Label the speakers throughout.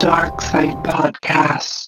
Speaker 1: Dark Side Podcast.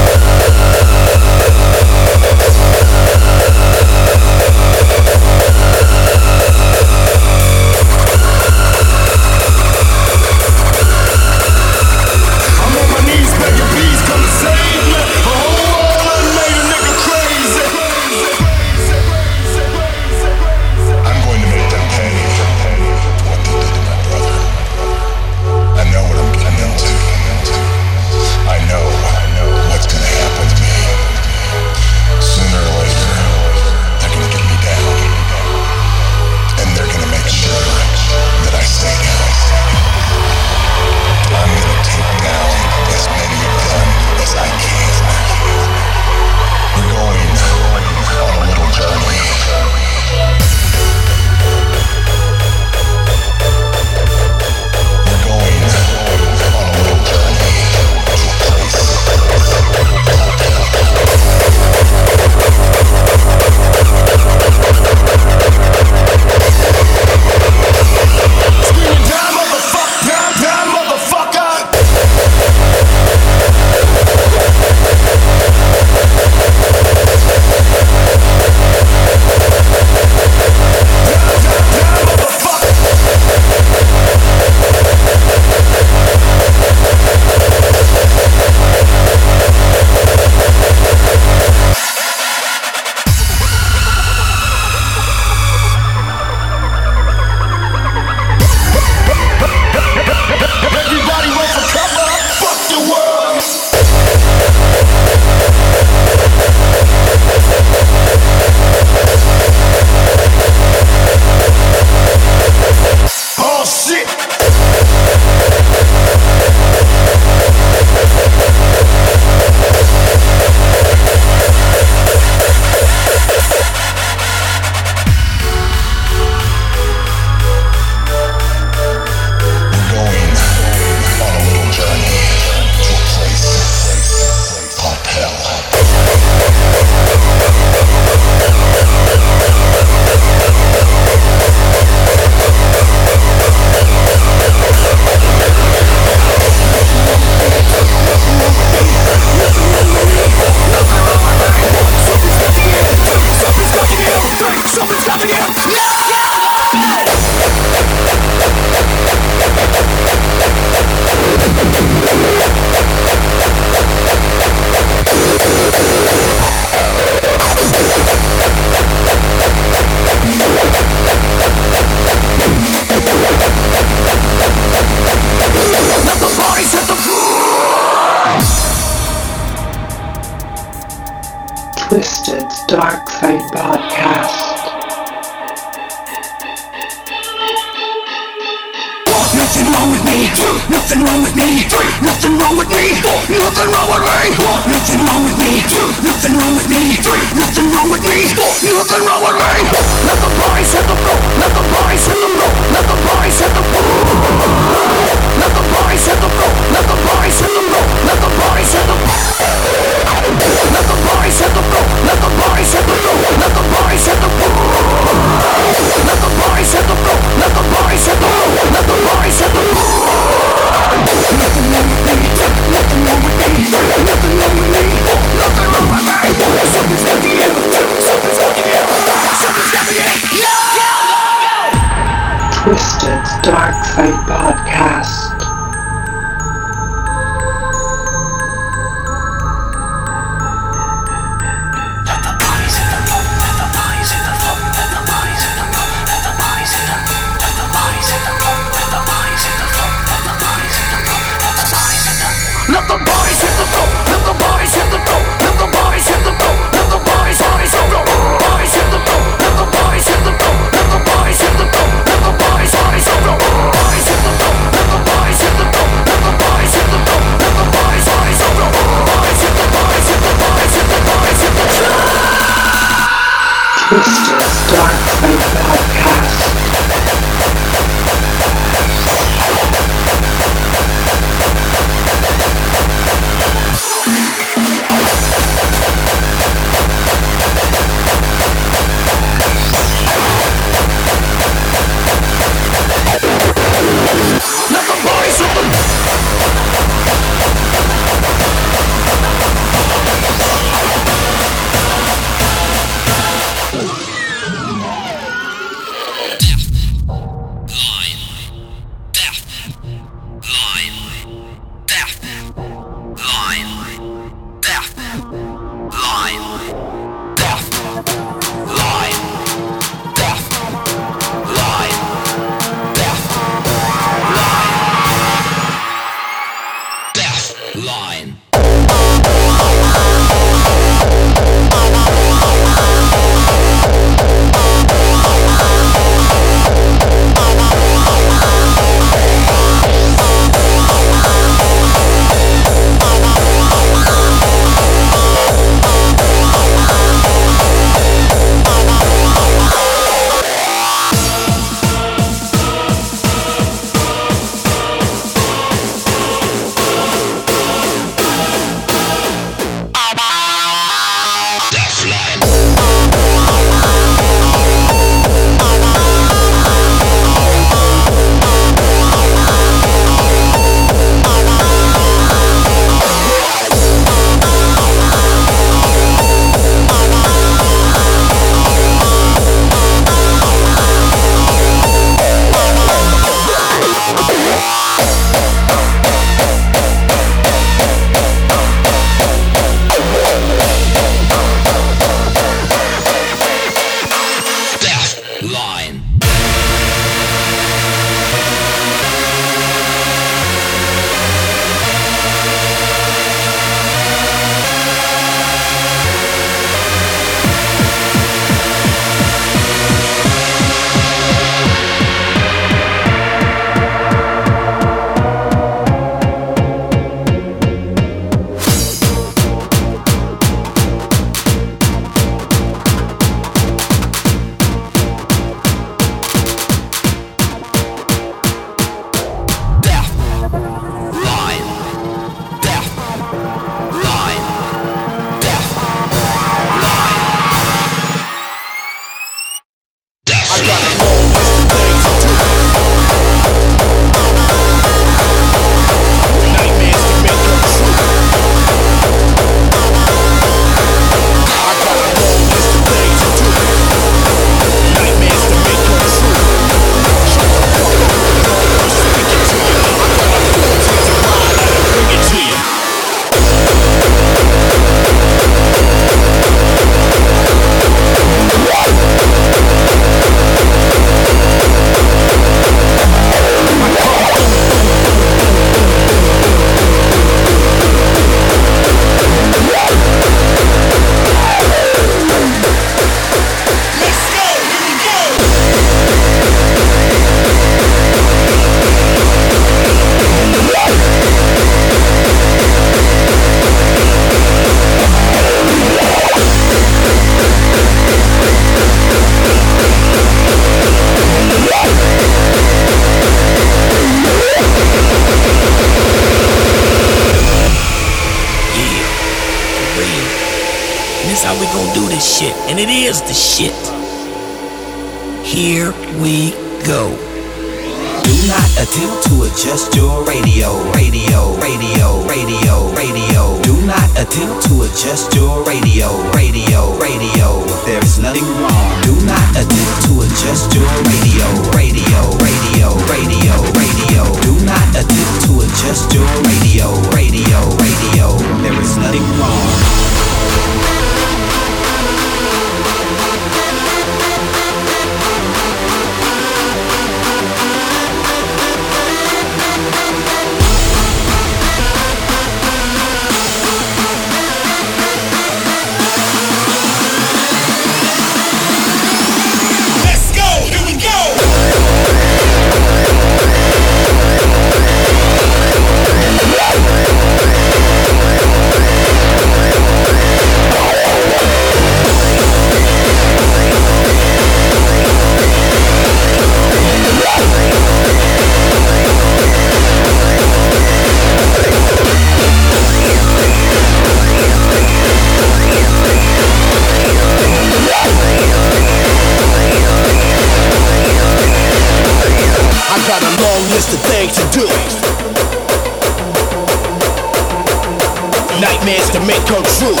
Speaker 2: Nightmares to make come true.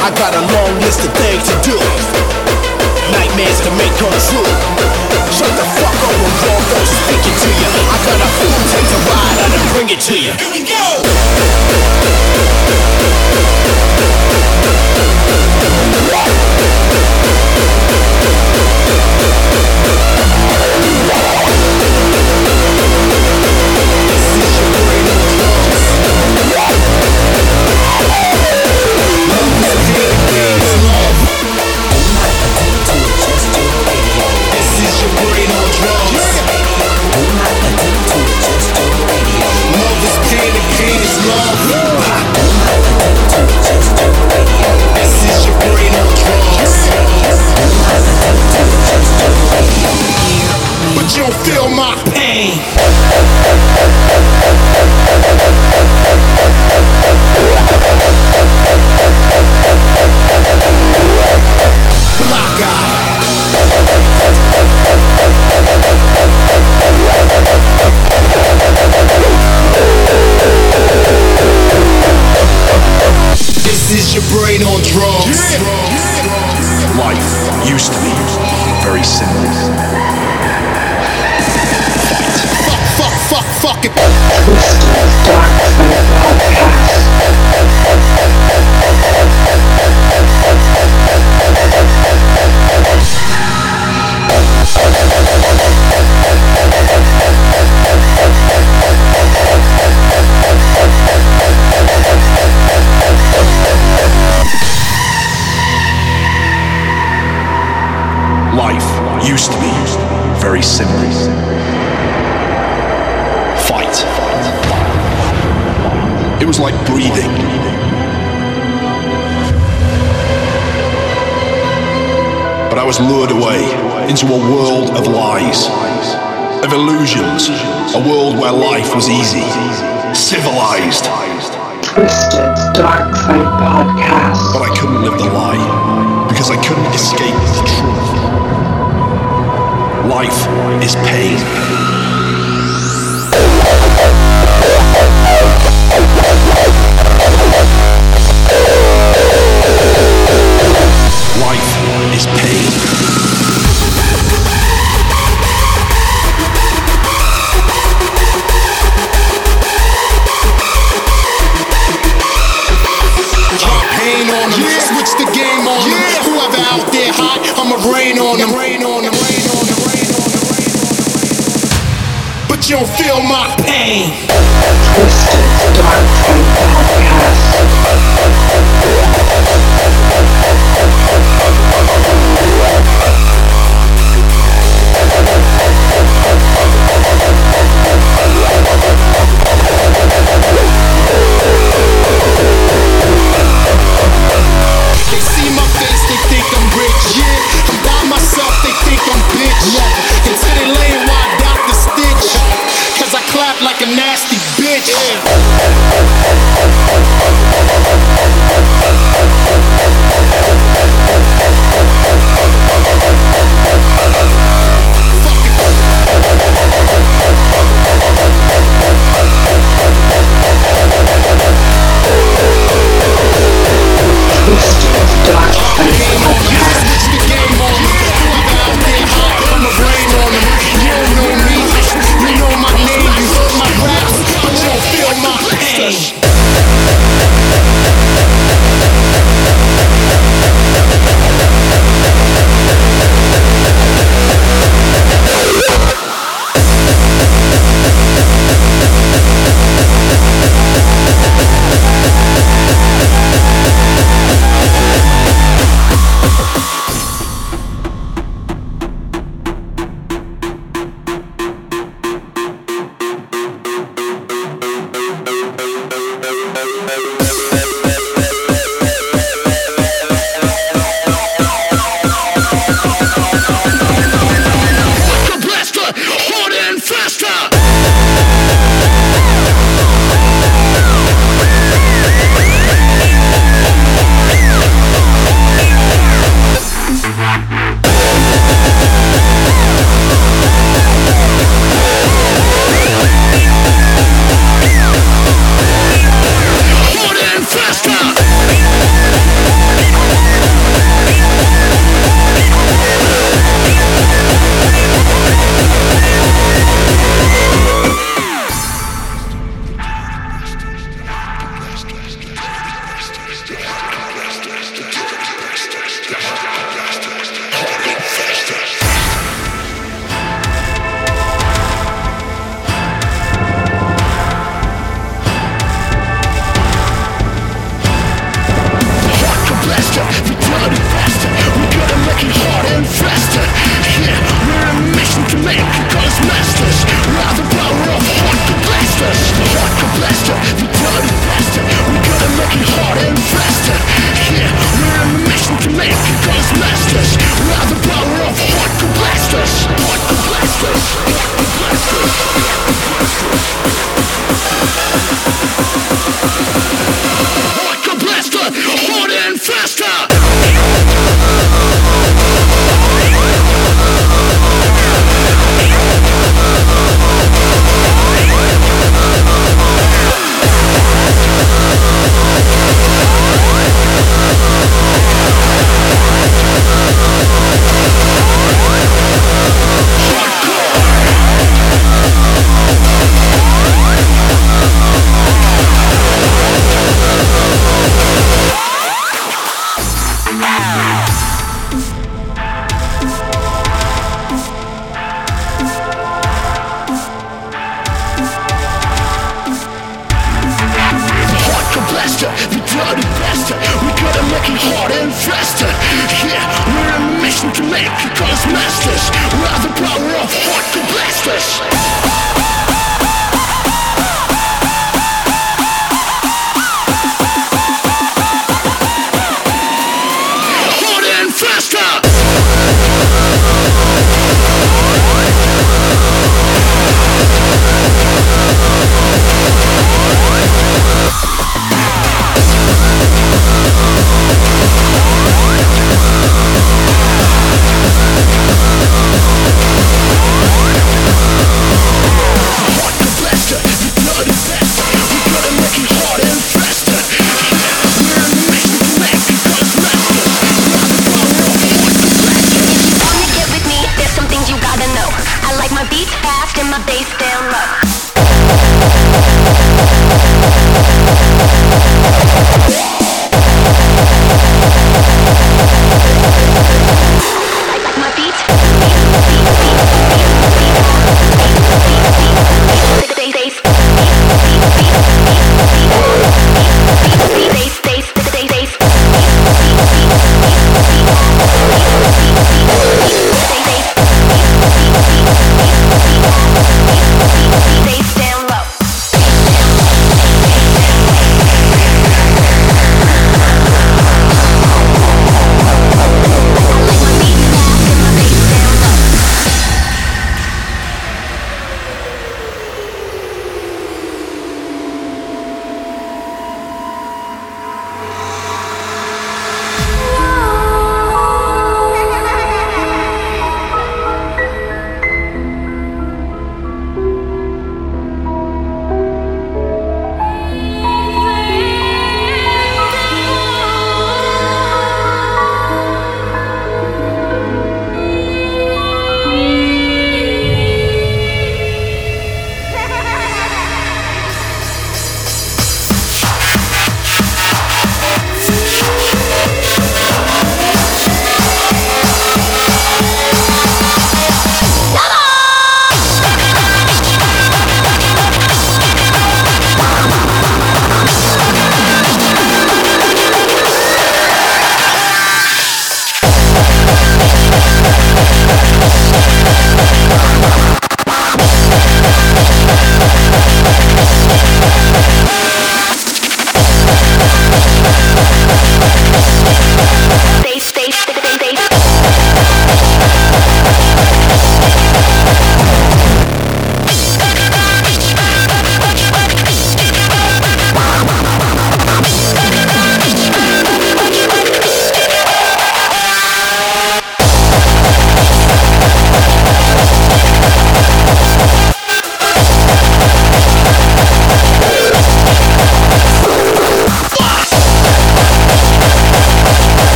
Speaker 2: I got a long list of things to do. Nightmares to make come true. Shut the fuck up when wrong don't speaking to you. I got a full take to ride, I done bring it to you. Here we go. But you feel my pain. Black eye. This is your brain on drugs.
Speaker 3: Life used to be very simple.
Speaker 2: Fuck, it.
Speaker 3: Life used to be very simple. It was like breathing. But I was lured away into a world of lies, of illusions, a world where life was easy, civilized.
Speaker 1: Twisted Dark Side Podcast.
Speaker 3: But I couldn't live the lie because I couldn't escape the truth. Life is pain.
Speaker 2: My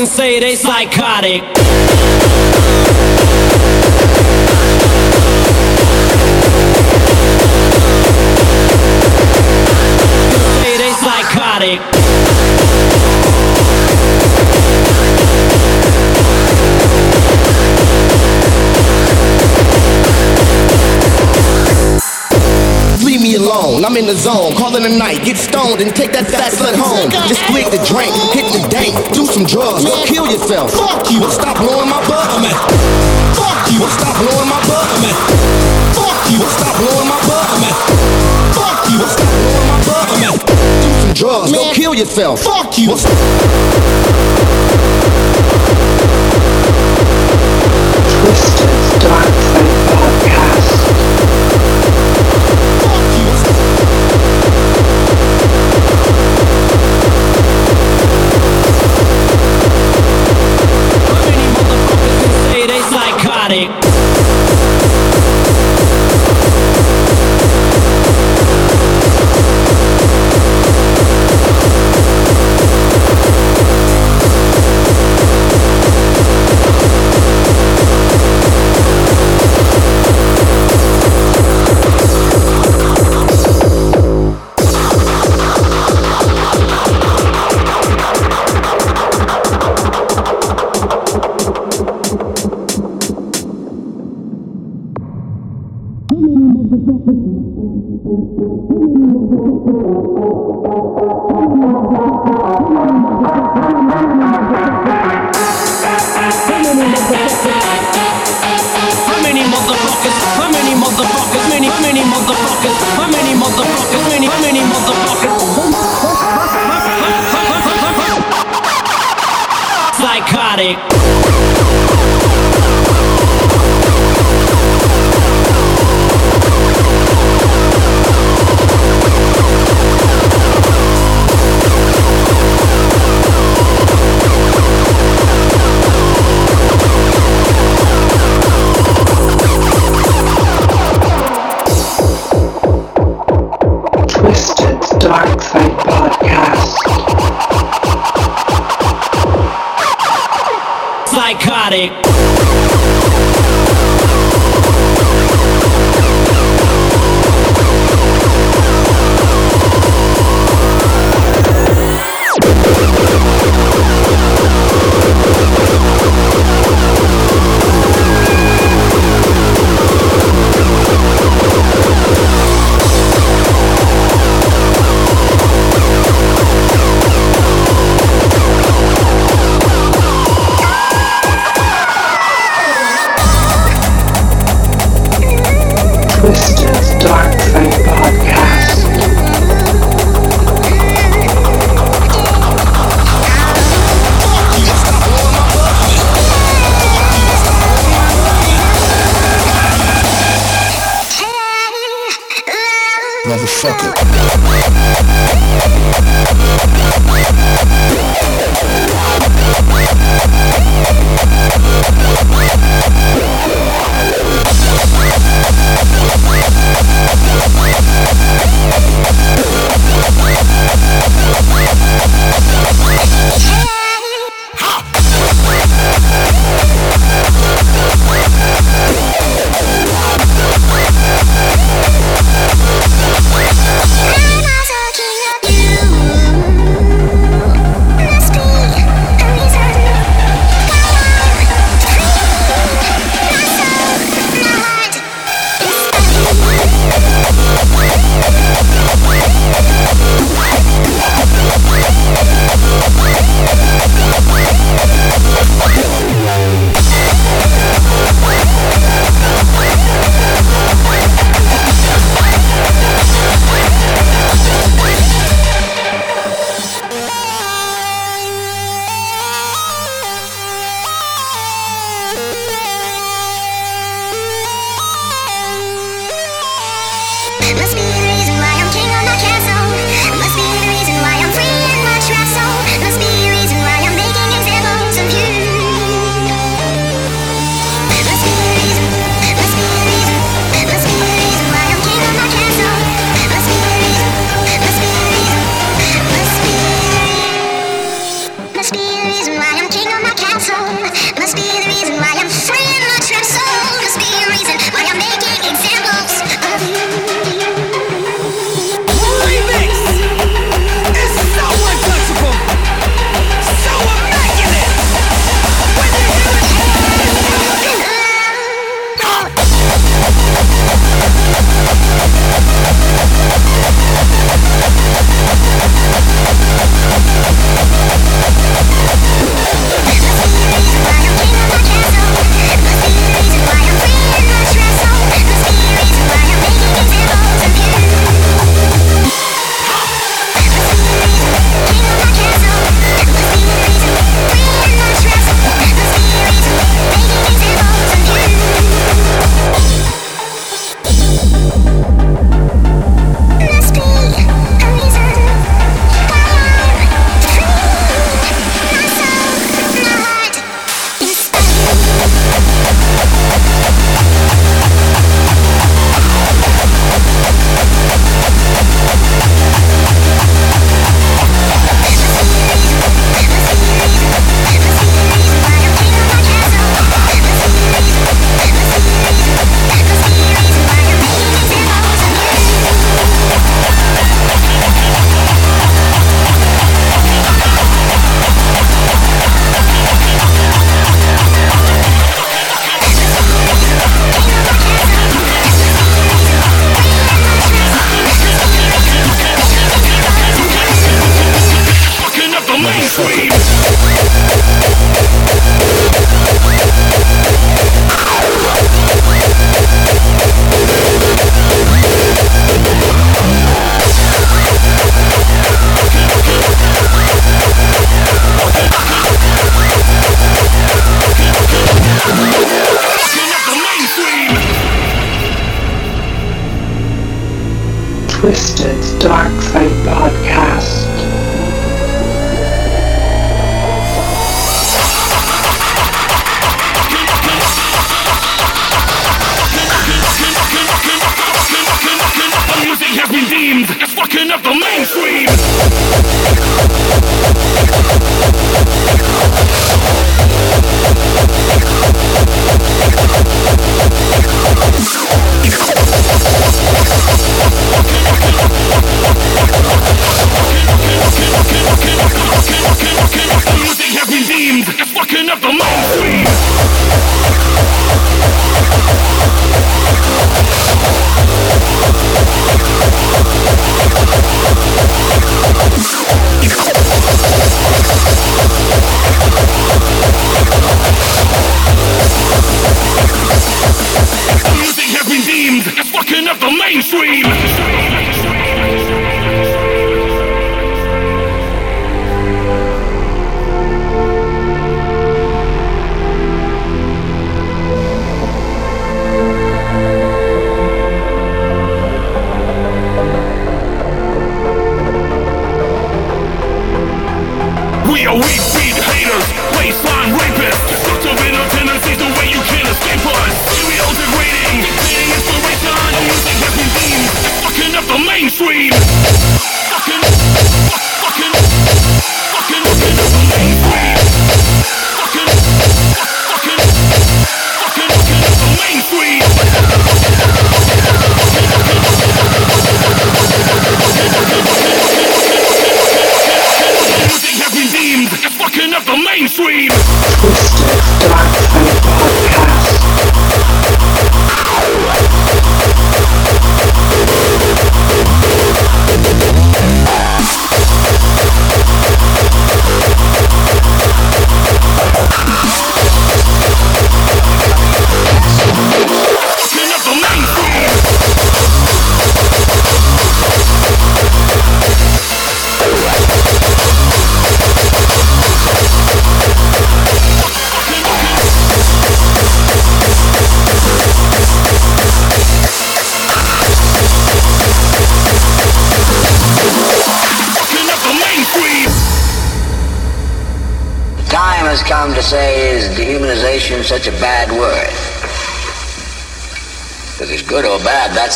Speaker 4: and say they psychotic. Say they psychotic.
Speaker 5: Leave me alone, I'm in the zone. Call in the night, get stoned and take that fat slut home. Just twig the drink, some drugs, go kill yourself. Fuck you, well, stop blowing my butt. I'm at. Fuck you, well, stop blowing my butt. I'm at. Fuck you, well, stop blowing my butt. I'm at. Fuck you, well, stop blowing my butt. I'm at. Do some drugs, go kill yourself. Fuck you. Well,
Speaker 6: Twisted Dark
Speaker 4: Psychotic.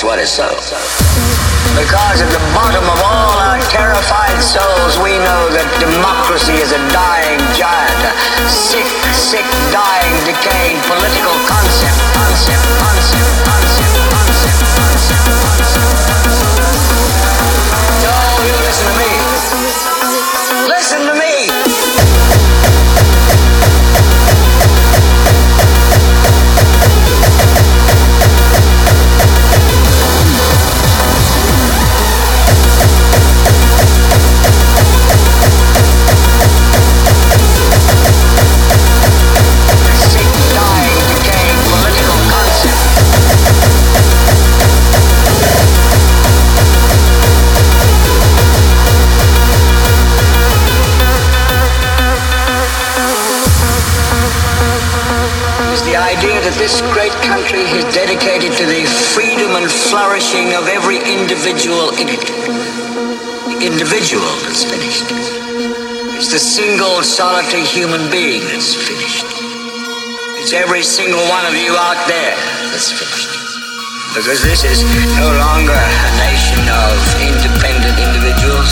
Speaker 7: What it's so. Because at the bottom that this great country is dedicated to the freedom and flourishing of every individual in it. The individual that's finished. It's the single solitary human being that's finished. It's every single one of you out there that's finished. Because this is no longer a nation of independent individuals.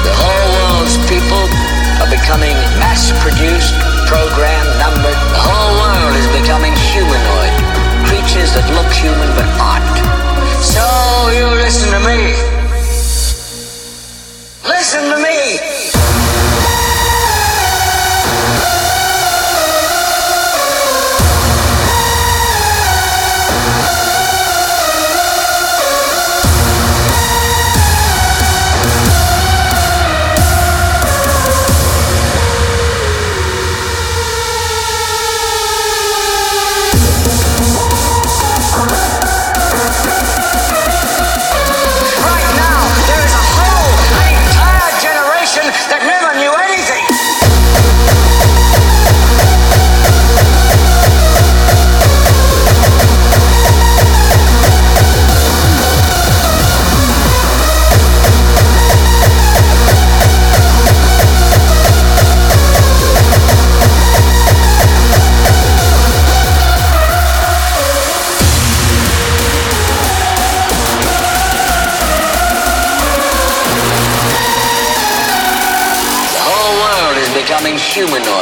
Speaker 7: The whole world's people are becoming mass-produced, programmed, numbered. The whole world is becoming humanoid. Creatures that look human but aren't. So you listen to me. Listen to me. Humanoid.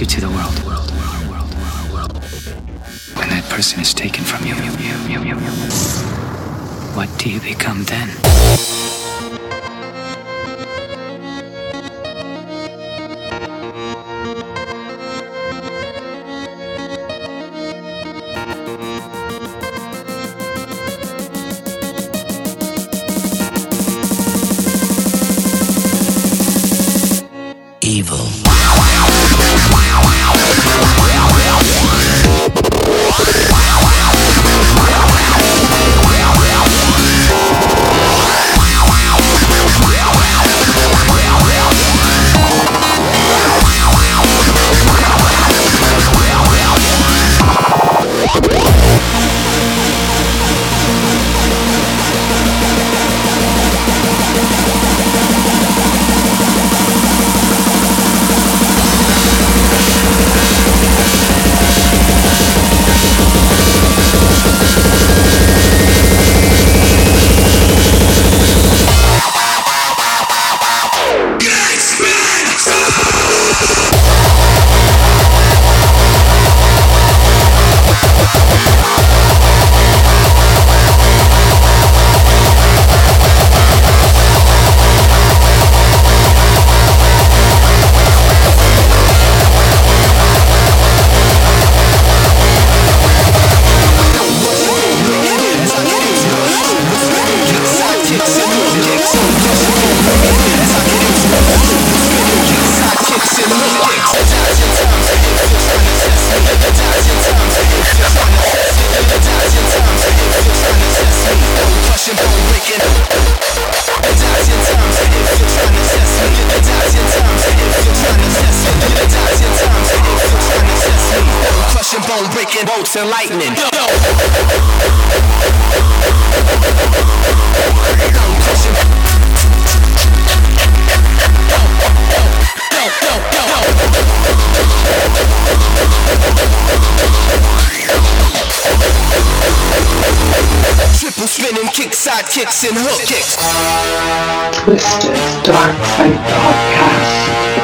Speaker 7: you to
Speaker 8: the
Speaker 9: world, world, world, world, world, world. When that person is taken from you.
Speaker 5: what do you become then?
Speaker 10: kicks and hook kicks.
Speaker 11: Twisted Dark Fight Podcast.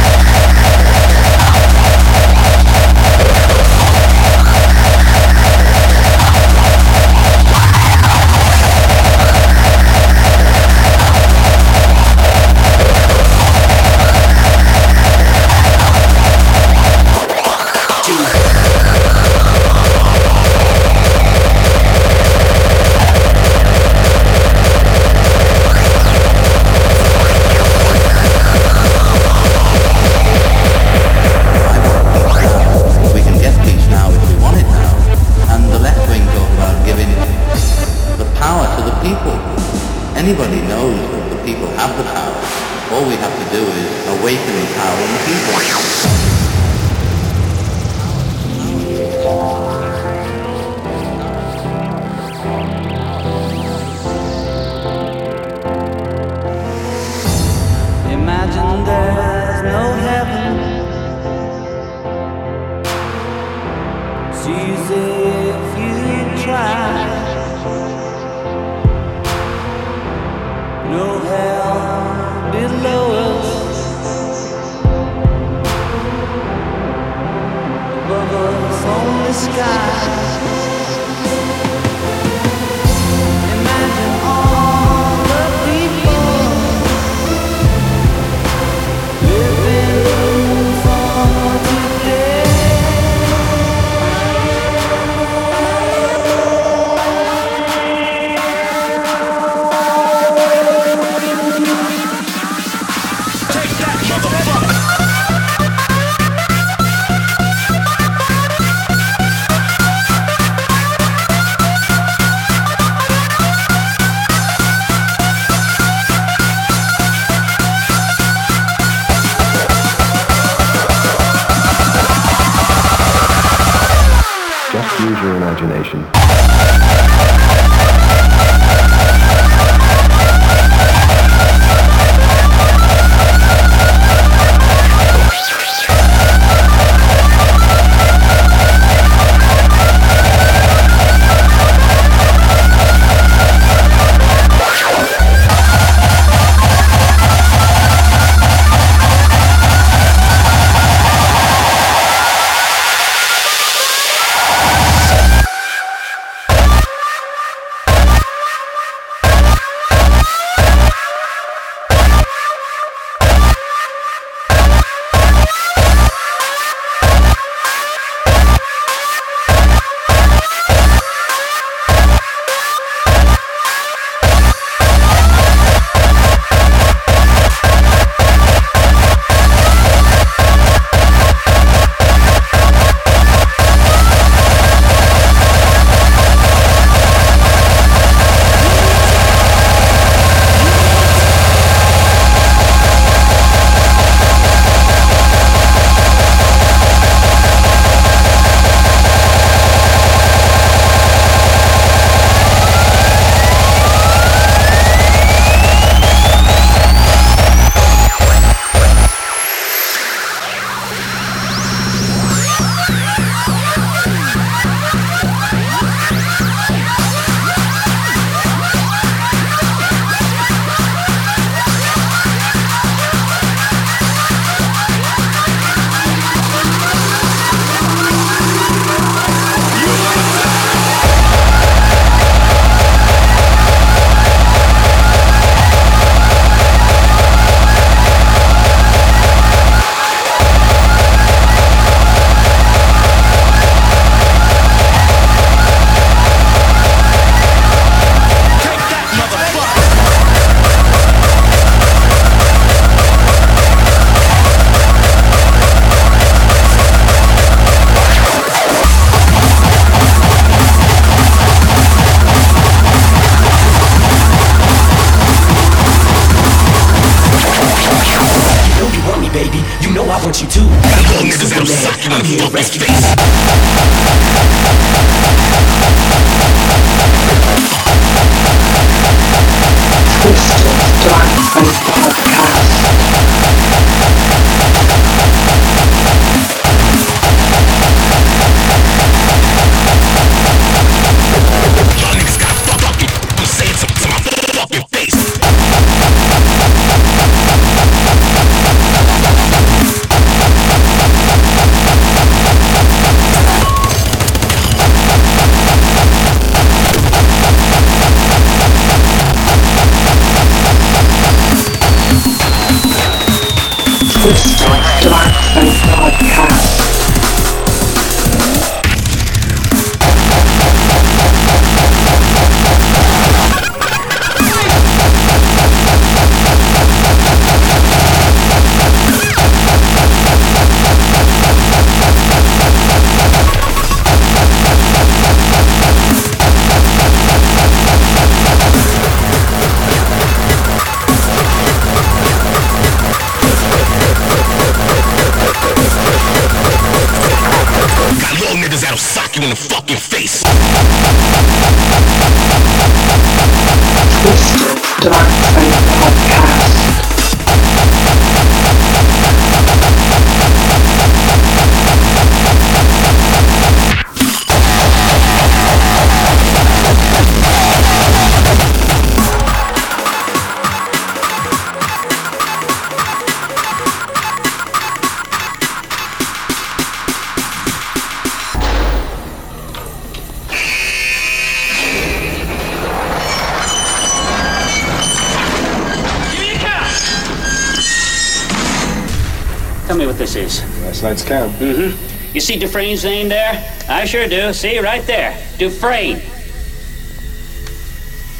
Speaker 12: You
Speaker 13: see Dufresne's name there? I sure do. See, right there. Dufresne.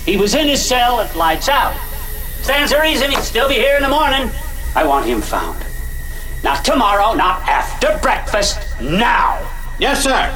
Speaker 13: He was in his cell at Lights Out. Stands to reason he'd still be here in the morning. I want him found. Not tomorrow, not after breakfast, now. Yes, sir.